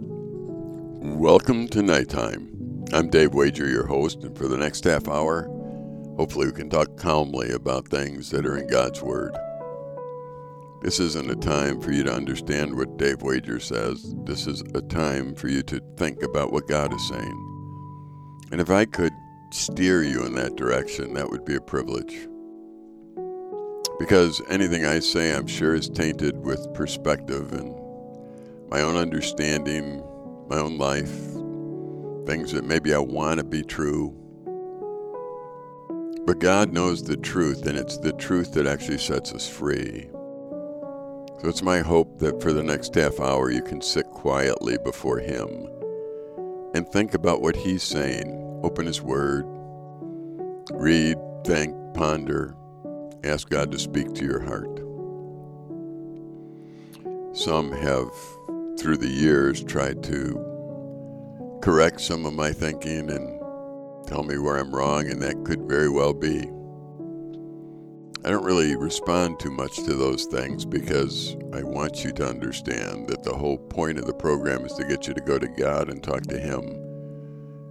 Welcome to Nighttime. I'm Dave Wager, your host, and for the next half hour, hopefully we can talk calmly about things that are in God's Word. This isn't a time for you to understand what Dave Wager says. This is a time for you to think about what God is saying. And if I could steer you in that direction, that would be a privilege. Because anything I say, I'm sure, is tainted with perspective and my own understanding, my own life, things that maybe I want to be true. But God knows the truth, and it's the truth that actually sets us free. So it's my hope that for the next half hour you can sit quietly before Him and think about what He's saying. Open His Word, read, think, ponder, ask God to speak to your heart. Some have through the years tried to correct some of my thinking and tell me where I'm wrong, and that could very well be. I don't really respond too much to those things because I want you to understand that the whole point of the program is to get you to go to God and talk to Him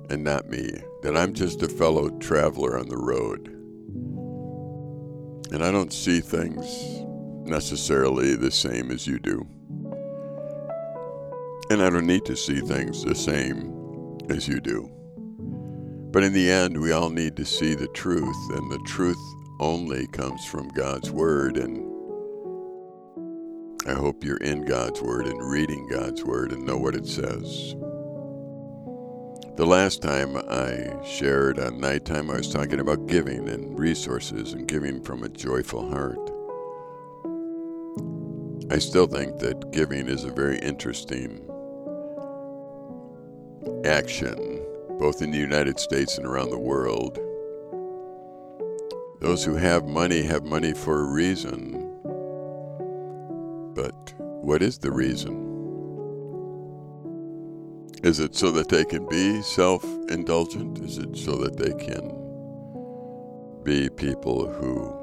and not me. That I'm just a fellow traveler on the road. And I don't see things necessarily the same as you do. And I don't need to see things the same as you do. But in the end, we all need to see the truth, and the truth only comes from God's Word. And I hope you're in God's Word and reading God's Word and know what it says. The last time I shared on nighttime, I was talking about giving and resources and giving from a joyful heart. I still think that giving is a very interesting action, both in the United States and around the world. Those who have money have money for a reason. But what is the reason? Is it so that they can be self indulgent? Is it so that they can be people who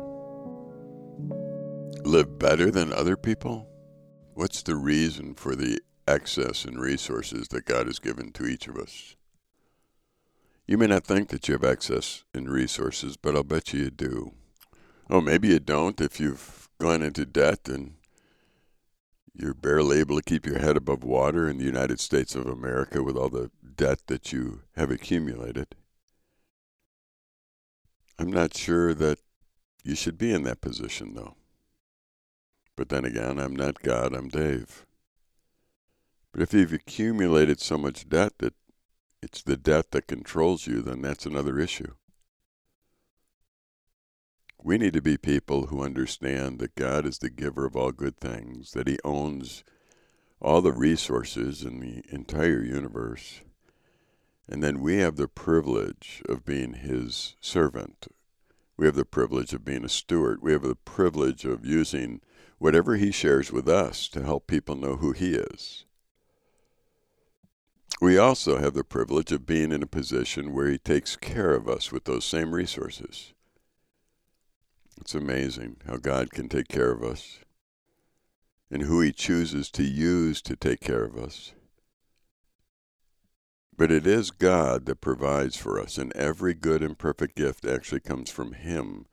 live better than other people? What's the reason for the access and resources that God has given to each of us. You may not think that you have access and resources, but I'll bet you you do. Oh, maybe you don't if you've gone into debt and you're barely able to keep your head above water in the United States of America with all the debt that you have accumulated. I'm not sure that you should be in that position, though. But then again, I'm not God, I'm Dave. But if you've accumulated so much debt that it's the debt that controls you, then that's another issue. We need to be people who understand that God is the giver of all good things, that He owns all the resources in the entire universe. And then we have the privilege of being His servant. We have the privilege of being a steward. We have the privilege of using whatever He shares with us to help people know who He is. We also have the privilege of being in a position where He takes care of us with those same resources. It's amazing how God can take care of us and who He chooses to use to take care of us. But it is God that provides for us, and every good and perfect gift actually comes from Him.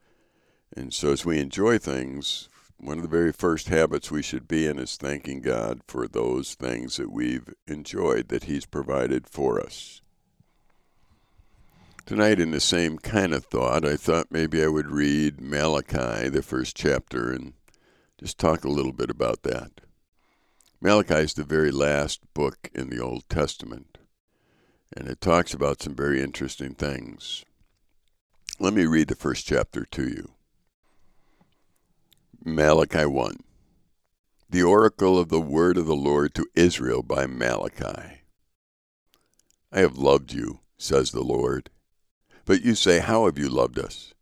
And so as we enjoy things, one of the very first habits we should be in is thanking God for those things that we've enjoyed that He's provided for us. Tonight, in the same kind of thought, I thought maybe I would read Malachi, the first chapter, and just talk a little bit about that. Malachi is the very last book in the Old Testament, and it talks about some very interesting things. Let me read the first chapter to you. Malachi 1. The oracle of the word of the Lord to Israel by Malachi. I have loved you, says the Lord. But you say, How have you loved us?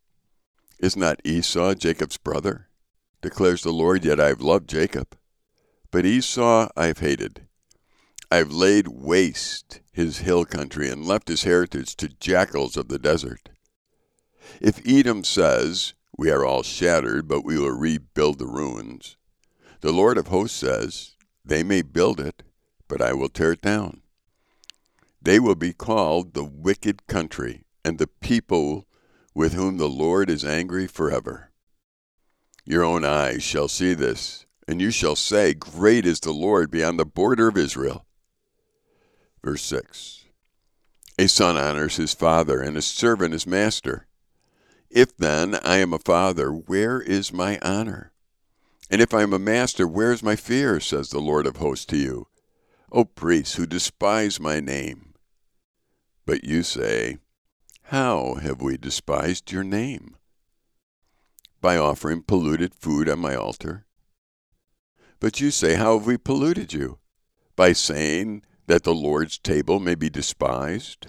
Is not Esau Jacob's brother? Declares the Lord, yet I have loved Jacob. But Esau I have hated. I have laid waste his hill country and left his heritage to jackals of the desert. If Edom says, we are all shattered, but we will rebuild the ruins. The Lord of hosts says, They may build it, but I will tear it down. They will be called the wicked country, and the people with whom the Lord is angry forever. Your own eyes shall see this, and you shall say, Great is the Lord beyond the border of Israel. Verse 6 A son honors his father, and a servant his master. If then I am a father, where is my honor? And if I am a master, where is my fear, says the Lord of hosts to you? O priests who despise my name. But you say, How have we despised your name? By offering polluted food on my altar. But you say, How have we polluted you? By saying that the Lord's table may be despised?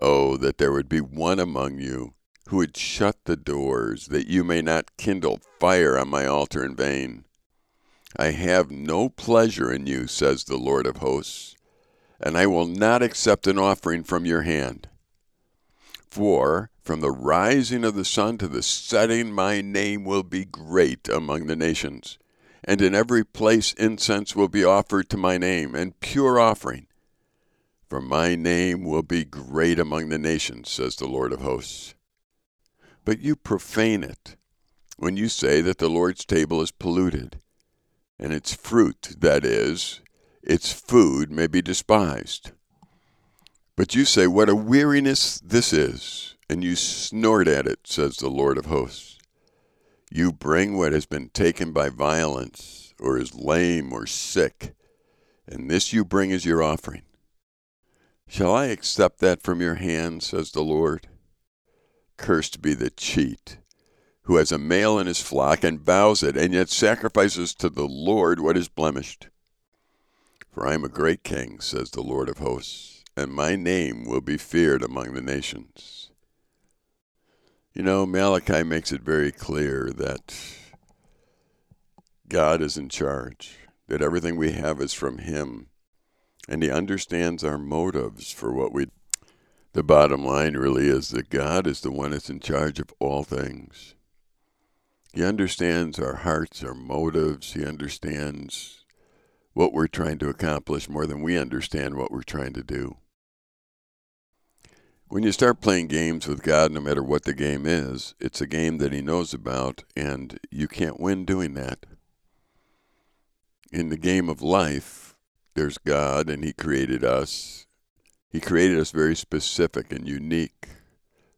Oh, that there would be one among you who would shut the doors, that you may not kindle fire on my altar in vain. I have no pleasure in you, says the Lord of hosts, and I will not accept an offering from your hand. For from the rising of the sun to the setting, my name will be great among the nations, and in every place incense will be offered to my name, and pure offering. For my name will be great among the nations, says the Lord of hosts. But you profane it when you say that the Lord's table is polluted, and its fruit, that is, its food, may be despised. But you say, What a weariness this is, and you snort at it, says the Lord of hosts. You bring what has been taken by violence, or is lame or sick, and this you bring as your offering. Shall I accept that from your hand, says the Lord? Cursed be the cheat, who has a male in his flock and vows it, and yet sacrifices to the Lord what is blemished. For I am a great king, says the Lord of hosts, and my name will be feared among the nations. You know, Malachi makes it very clear that God is in charge, that everything we have is from Him, and He understands our motives for what we the bottom line really is that God is the one that's in charge of all things. He understands our hearts, our motives. He understands what we're trying to accomplish more than we understand what we're trying to do. When you start playing games with God, no matter what the game is, it's a game that He knows about, and you can't win doing that. In the game of life, there's God, and He created us, he created us very specific and unique,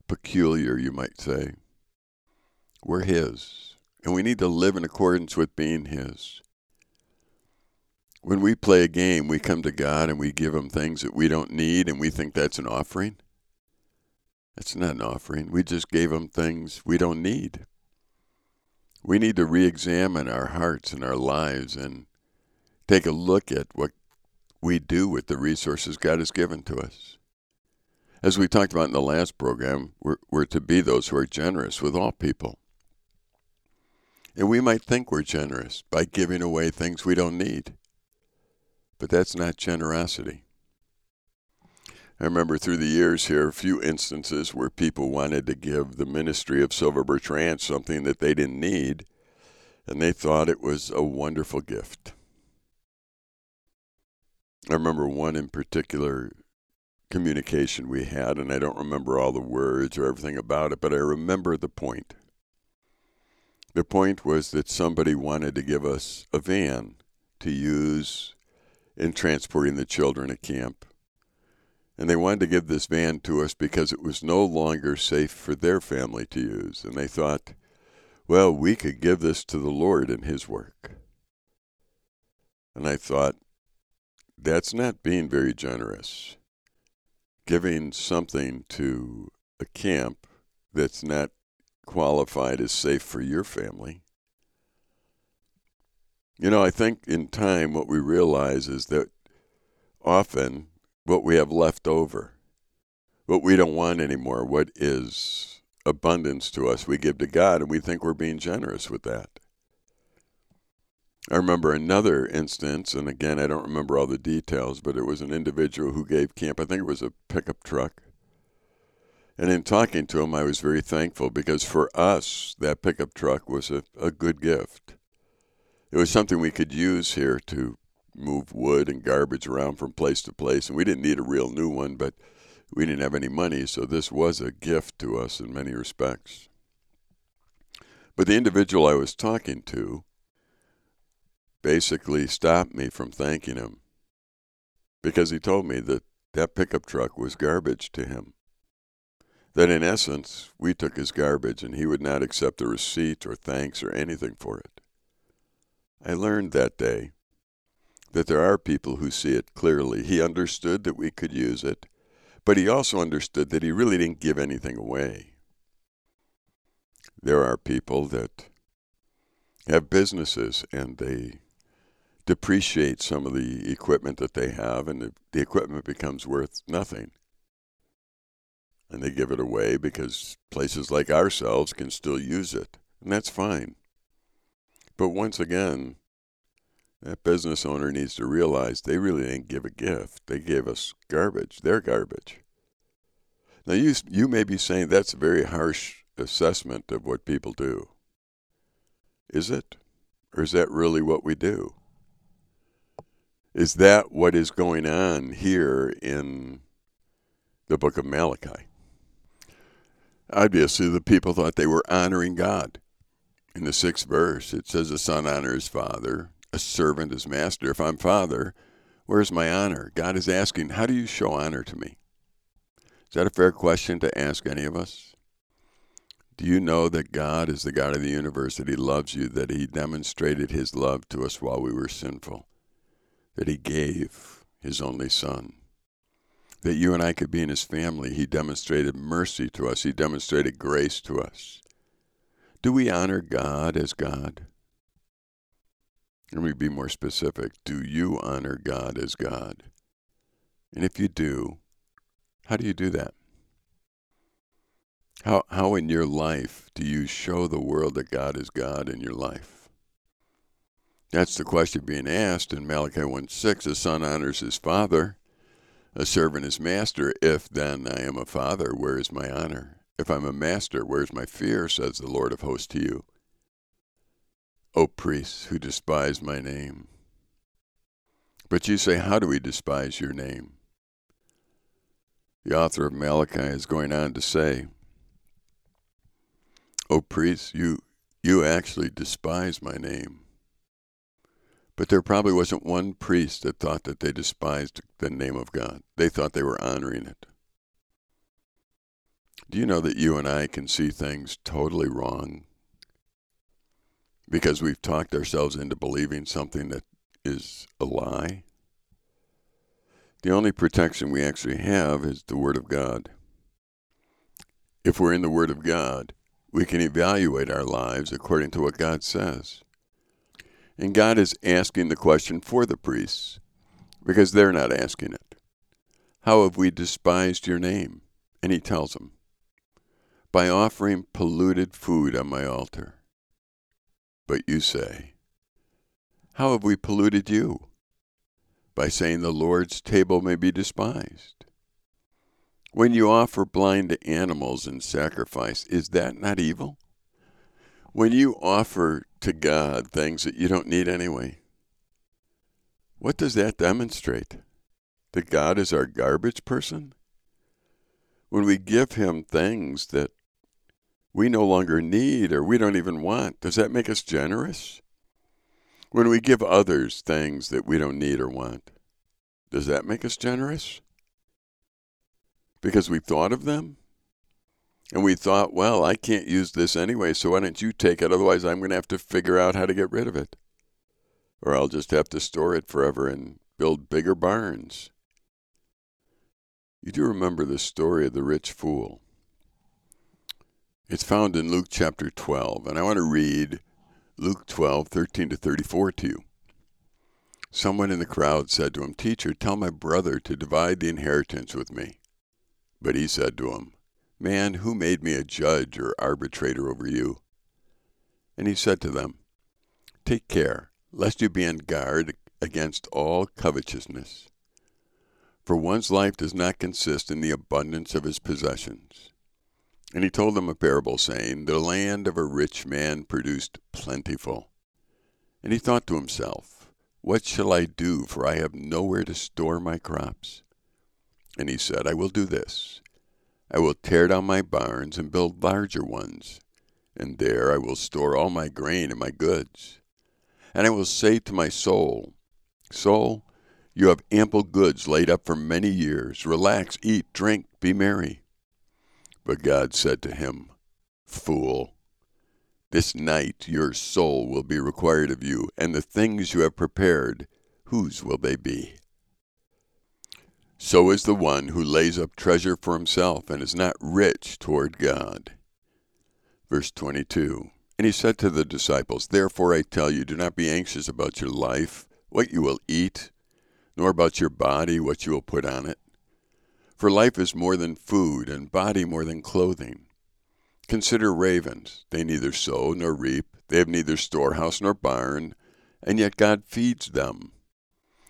peculiar, you might say. We're His, and we need to live in accordance with being His. When we play a game, we come to God and we give Him things that we don't need, and we think that's an offering. That's not an offering. We just gave Him things we don't need. We need to re examine our hearts and our lives and take a look at what we do with the resources God has given to us. As we talked about in the last program, we're, we're to be those who are generous with all people. And we might think we're generous by giving away things we don't need. But that's not generosity. I remember through the years here a few instances where people wanted to give the ministry of Silver Birch Ranch something that they didn't need, and they thought it was a wonderful gift. I remember one in particular communication we had, and I don't remember all the words or everything about it, but I remember the point. The point was that somebody wanted to give us a van to use in transporting the children at camp. And they wanted to give this van to us because it was no longer safe for their family to use. And they thought, well, we could give this to the Lord in His work. And I thought, that's not being very generous. Giving something to a camp that's not qualified as safe for your family. You know, I think in time what we realize is that often what we have left over, what we don't want anymore, what is abundance to us, we give to God, and we think we're being generous with that. I remember another instance, and again, I don't remember all the details, but it was an individual who gave camp, I think it was a pickup truck. And in talking to him, I was very thankful because for us, that pickup truck was a, a good gift. It was something we could use here to move wood and garbage around from place to place. And we didn't need a real new one, but we didn't have any money, so this was a gift to us in many respects. But the individual I was talking to, basically stopped me from thanking him because he told me that that pickup truck was garbage to him. That in essence, we took his garbage and he would not accept a receipt or thanks or anything for it. I learned that day that there are people who see it clearly. He understood that we could use it, but he also understood that he really didn't give anything away. There are people that have businesses and they depreciate some of the equipment that they have, and the, the equipment becomes worth nothing. And they give it away because places like ourselves can still use it, and that's fine. But once again, that business owner needs to realize they really didn't give a gift. They gave us garbage. They're garbage. Now, you, you may be saying that's a very harsh assessment of what people do. Is it? Or is that really what we do? Is that what is going on here in the book of Malachi? Obviously, the people thought they were honoring God. In the sixth verse, it says, A son honors father, a servant his master. If I'm father, where's my honor? God is asking, How do you show honor to me? Is that a fair question to ask any of us? Do you know that God is the God of the universe, that He loves you, that He demonstrated His love to us while we were sinful? That he gave his only son. That you and I could be in his family. He demonstrated mercy to us, he demonstrated grace to us. Do we honor God as God? Let me be more specific. Do you honor God as God? And if you do, how do you do that? How, how in your life do you show the world that God is God in your life? That's the question being asked in Malachi 1 6. A son honors his father, a servant his master. If then I am a father, where is my honor? If I'm a master, where is my fear? says the Lord of hosts to you. O priests who despise my name. But you say, How do we despise your name? The author of Malachi is going on to say, O priests, you, you actually despise my name. But there probably wasn't one priest that thought that they despised the name of God. They thought they were honoring it. Do you know that you and I can see things totally wrong because we've talked ourselves into believing something that is a lie? The only protection we actually have is the Word of God. If we're in the Word of God, we can evaluate our lives according to what God says. And God is asking the question for the priests because they're not asking it. How have we despised your name? And he tells them, by offering polluted food on my altar. But you say, How have we polluted you? By saying the Lord's table may be despised. When you offer blind animals in sacrifice, is that not evil? When you offer to God things that you don't need anyway, what does that demonstrate? That God is our garbage person? When we give Him things that we no longer need or we don't even want, does that make us generous? When we give others things that we don't need or want, does that make us generous? Because we thought of them? And we thought, well, I can't use this anyway, so why don't you take it? Otherwise, I'm going to have to figure out how to get rid of it. Or I'll just have to store it forever and build bigger barns. You do remember the story of the rich fool. It's found in Luke chapter 12, and I want to read Luke 12, 13 to 34 to you. Someone in the crowd said to him, Teacher, tell my brother to divide the inheritance with me. But he said to him, Man, who made me a judge or arbitrator over you? And he said to them, Take care, lest you be on guard against all covetousness. For one's life does not consist in the abundance of his possessions. And he told them a parable, saying, The land of a rich man produced plentiful. And he thought to himself, What shall I do, for I have nowhere to store my crops? And he said, I will do this. I will tear down my barns and build larger ones, and there I will store all my grain and my goods. And I will say to my soul, Soul, you have ample goods laid up for many years. Relax, eat, drink, be merry. But God said to him, Fool, this night your soul will be required of you, and the things you have prepared, whose will they be? So is the one who lays up treasure for himself and is not rich toward God. Verse 22 And he said to the disciples, Therefore I tell you, do not be anxious about your life, what you will eat, nor about your body, what you will put on it. For life is more than food, and body more than clothing. Consider ravens. They neither sow nor reap, they have neither storehouse nor barn, and yet God feeds them.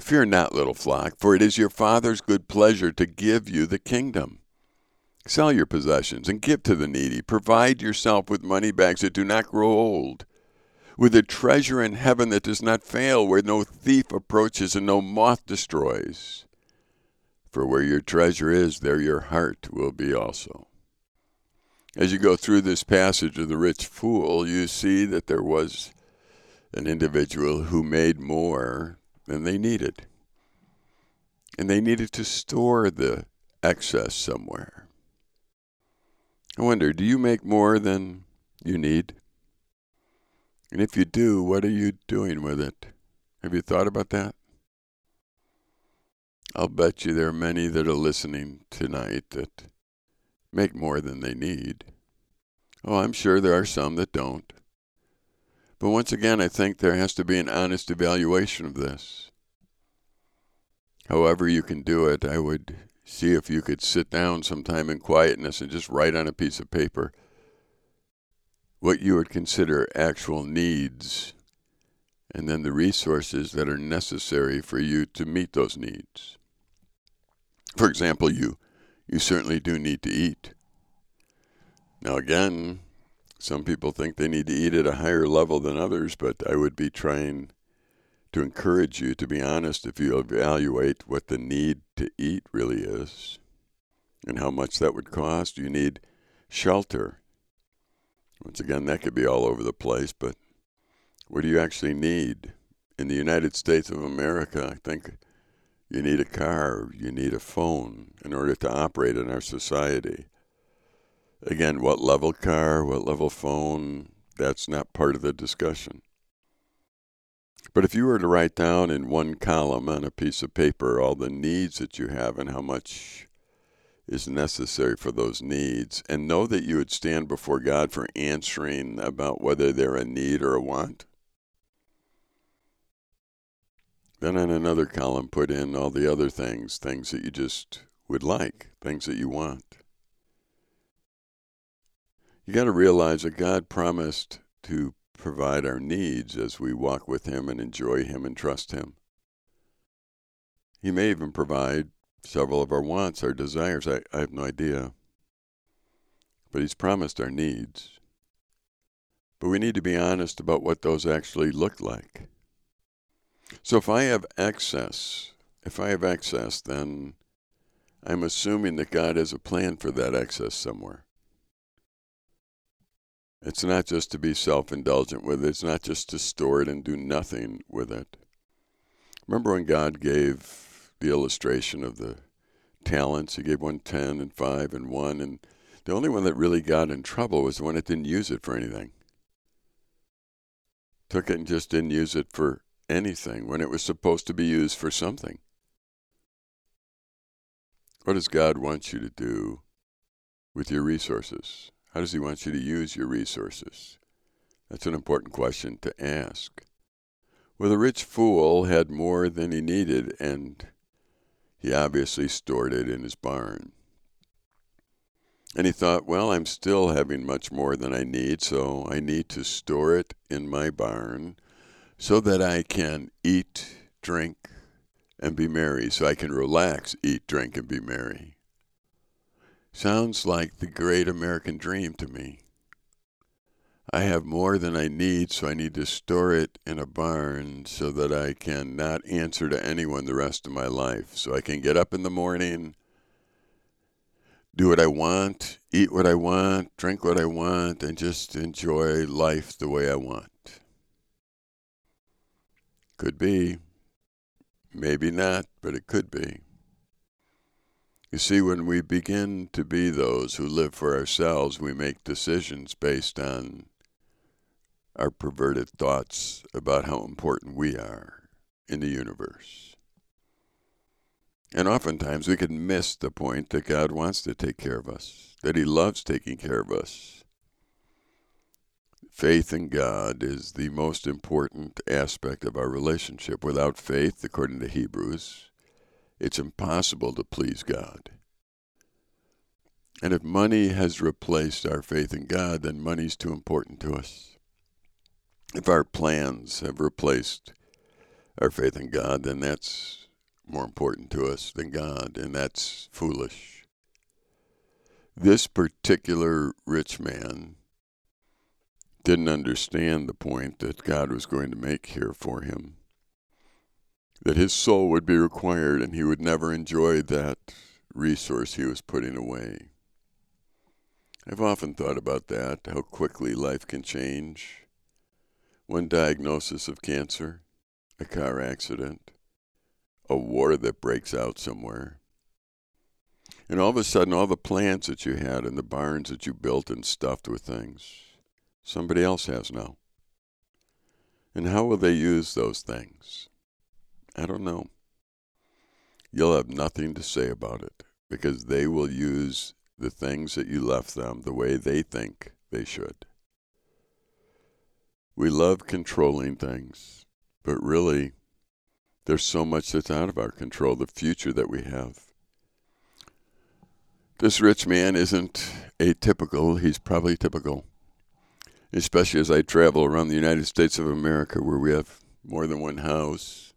Fear not, little flock, for it is your Father's good pleasure to give you the kingdom. Sell your possessions and give to the needy. Provide yourself with money bags that do not grow old, with a treasure in heaven that does not fail, where no thief approaches and no moth destroys. For where your treasure is, there your heart will be also. As you go through this passage of the rich fool, you see that there was an individual who made more than they needed. And they needed to store the excess somewhere. I wonder, do you make more than you need? And if you do, what are you doing with it? Have you thought about that? I'll bet you there are many that are listening tonight that make more than they need. Oh, I'm sure there are some that don't. But once again, I think there has to be an honest evaluation of this. However, you can do it, I would see if you could sit down sometime in quietness and just write on a piece of paper what you would consider actual needs and then the resources that are necessary for you to meet those needs. For example, you you certainly do need to eat. Now again, some people think they need to eat at a higher level than others, but I would be trying to encourage you to be honest if you evaluate what the need to eat really is and how much that would cost. You need shelter. Once again, that could be all over the place, but what do you actually need? In the United States of America, I think you need a car, you need a phone in order to operate in our society. Again, what level car, what level phone, that's not part of the discussion. But if you were to write down in one column on a piece of paper all the needs that you have and how much is necessary for those needs, and know that you would stand before God for answering about whether they're a need or a want, Then on another column, put in all the other things, things that you just would like, things that you want. You got to realize that God promised to provide our needs as we walk with Him and enjoy Him and trust Him. He may even provide several of our wants, our desires. I, I have no idea. But He's promised our needs. But we need to be honest about what those actually look like. So if I have excess, if I have excess, then I'm assuming that God has a plan for that excess somewhere. It's not just to be self indulgent with it, it's not just to store it and do nothing with it. Remember when God gave the illustration of the talents? He gave one ten and five and one, and the only one that really got in trouble was the one that didn't use it for anything. Took it and just didn't use it for anything when it was supposed to be used for something. What does God want you to do with your resources? How does He want you to use your resources? That's an important question to ask. Well, the rich fool had more than he needed, and he obviously stored it in his barn. And he thought, well, I'm still having much more than I need, so I need to store it in my barn so that I can eat, drink, and be merry, so I can relax, eat, drink, and be merry. Sounds like the great American dream to me. I have more than I need, so I need to store it in a barn so that I can not answer to anyone the rest of my life. So I can get up in the morning, do what I want, eat what I want, drink what I want, and just enjoy life the way I want. Could be. Maybe not, but it could be. You see, when we begin to be those who live for ourselves, we make decisions based on our perverted thoughts about how important we are in the universe. And oftentimes we can miss the point that God wants to take care of us, that He loves taking care of us, Faith in God is the most important aspect of our relationship. Without faith, according to Hebrews, it's impossible to please God. And if money has replaced our faith in God, then money's too important to us. If our plans have replaced our faith in God, then that's more important to us than God, and that's foolish. This particular rich man didn't understand the point that God was going to make here for him. That his soul would be required and he would never enjoy that resource he was putting away. I've often thought about that, how quickly life can change. One diagnosis of cancer, a car accident, a war that breaks out somewhere. And all of a sudden, all the plants that you had and the barns that you built and stuffed with things somebody else has now. And how will they use those things? I don't know. You'll have nothing to say about it because they will use the things that you left them the way they think they should. We love controlling things, but really, there's so much that's out of our control, the future that we have. This rich man isn't atypical, he's probably typical especially as I travel around the United States of America where we have more than one house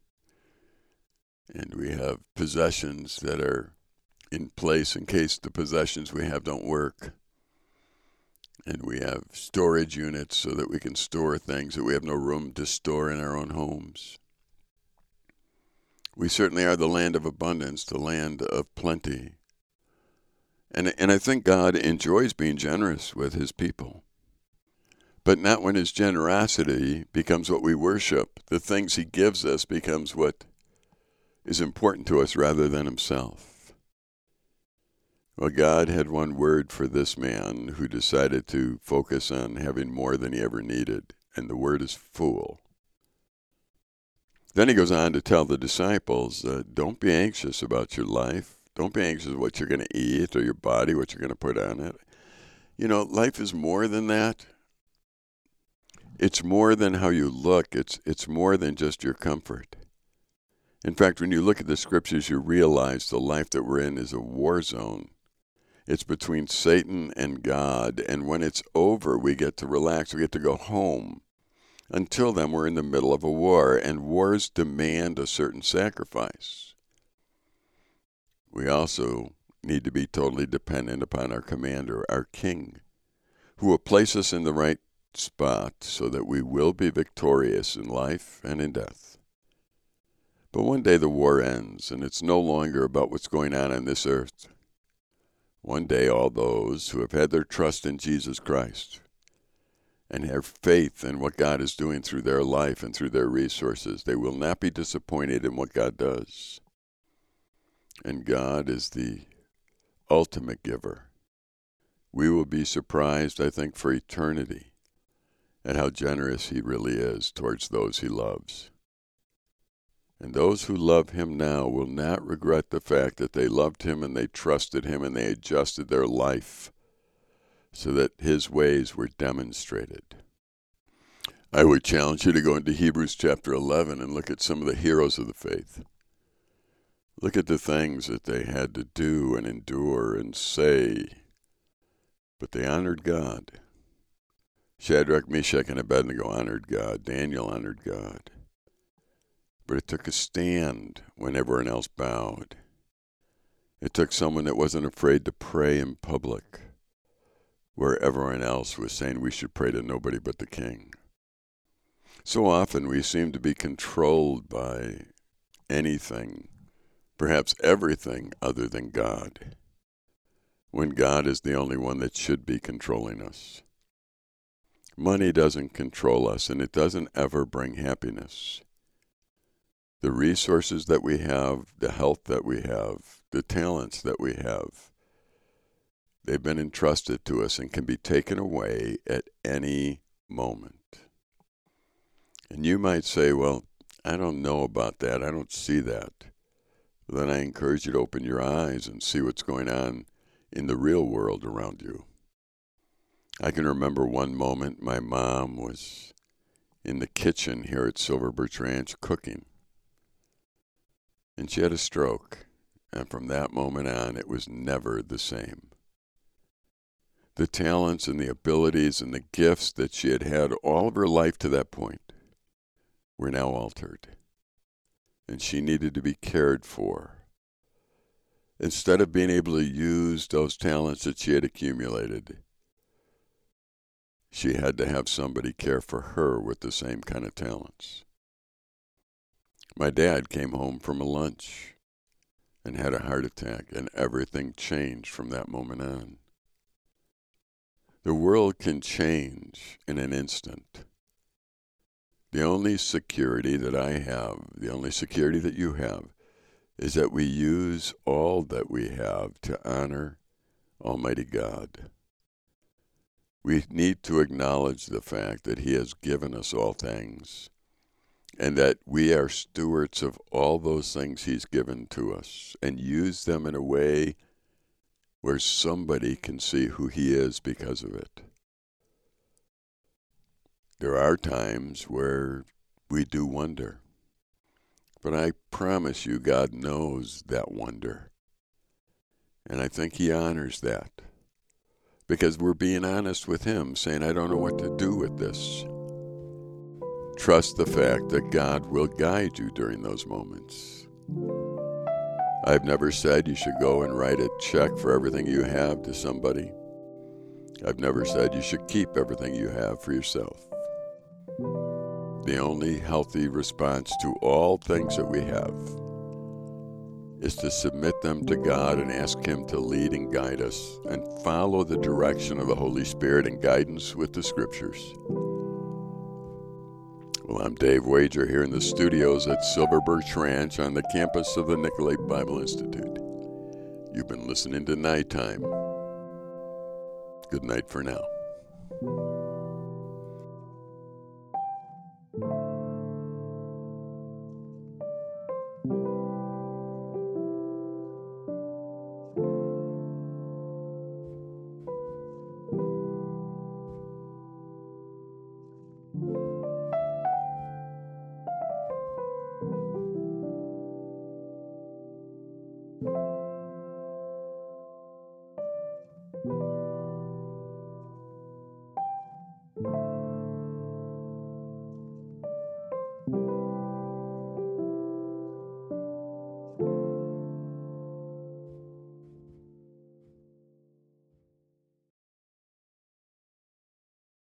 and we have possessions that are in place in case the possessions we have don't work. And we have storage units so that we can store things that we have no room to store in our own homes. We certainly are the land of abundance, the land of plenty. And, and I think God enjoys being generous with his people but not when his generosity becomes what we worship. The things he gives us becomes what is important to us rather than himself. Well, God had one word for this man who decided to focus on having more than he ever needed, and the word is fool. Then he goes on to tell the disciples uh, don't be anxious about your life. Don't be anxious what you're going to eat or your body, what you're going to put on it. You know, life is more than that it's more than how you look. It's it's more than just your comfort. In fact, when you look at the scriptures, you realize the life that we're in is a war zone. It's between Satan and God, and when it's over, we get to relax. We get to go home. Until then, we're in the middle of a war, and wars demand a certain sacrifice. we also need to be totally dependent upon our commander, our king, who will place us in the right spot so that we will be victorious in life and in death. But one day the war ends, and it's no longer about what's going on on this earth. One day, all those who have had their trust in Jesus Christ and have faith in what God is doing through their life and through their resources, they will not be disappointed in what God does. And God is the ultimate giver. We will be surprised, I think, for eternity at how generous He really is towards those He loves. And those who love Him now will not regret the fact that they loved Him and they trusted Him and they adjusted their life so that His ways were demonstrated. I would challenge you to go into Hebrews chapter 11 and look at some of the heroes of the faith. Look at the things that they had to do and endure and say, but they honored God. Shadrach, Meshach, and Abednego honored God. Daniel honored God. But it took a stand when everyone else bowed. It took someone that wasn't afraid to pray in public, where everyone else was saying we should pray to nobody but the king. So often we seem to be controlled by anything, perhaps everything other than God, when God is the only one that should be controlling us. Money doesn't control us, and it doesn't ever bring happiness. The resources that we have, the health that we have, the talents that we have, they've been entrusted to us and can be taken away at any moment. And you might say, well, I don't know about that. I don't see that. Then I encourage you to open your eyes and see what's going on in the real world around you. I can remember one moment my mom was in the kitchen here at Silver Birch Ranch cooking. And she had a stroke. And from that moment on, it was never the same. The talents and the abilities and the gifts that she had had all of her life to that point were now altered. And she needed to be cared for. Instead of being able to use those talents that she had accumulated, she had to have somebody care for her with the same kind of talents. My dad came home from a lunch and had a heart attack, and everything changed from that moment on. The world can change in an instant. The only security that I have, the only security that you have, is that we use all that we have to honor Almighty God we need to acknowledge the fact that He has given us all things and that we are stewards of all those things He's given to us and use them in a way where somebody can see who He is because of it. There are times where we do wonder, but I promise you, God knows that wonder. And I think He honors that because we're being honest with Him, saying, I don't know what to do with this. Trust the fact that God will guide you during those moments. I've never said you should go and write a check for everything you have to somebody. I've never said you should keep everything you have for yourself. The only healthy response to all things that we have is to submit them to God and ask Him to lead and guide us and follow the direction of the Holy Spirit and guidance with the Scriptures. Well, I'm Dave Wager here in the studios at Silver Birch Ranch on the campus of the Nicolet Bible Institute. You've been listening to Nighttime. Good night for now.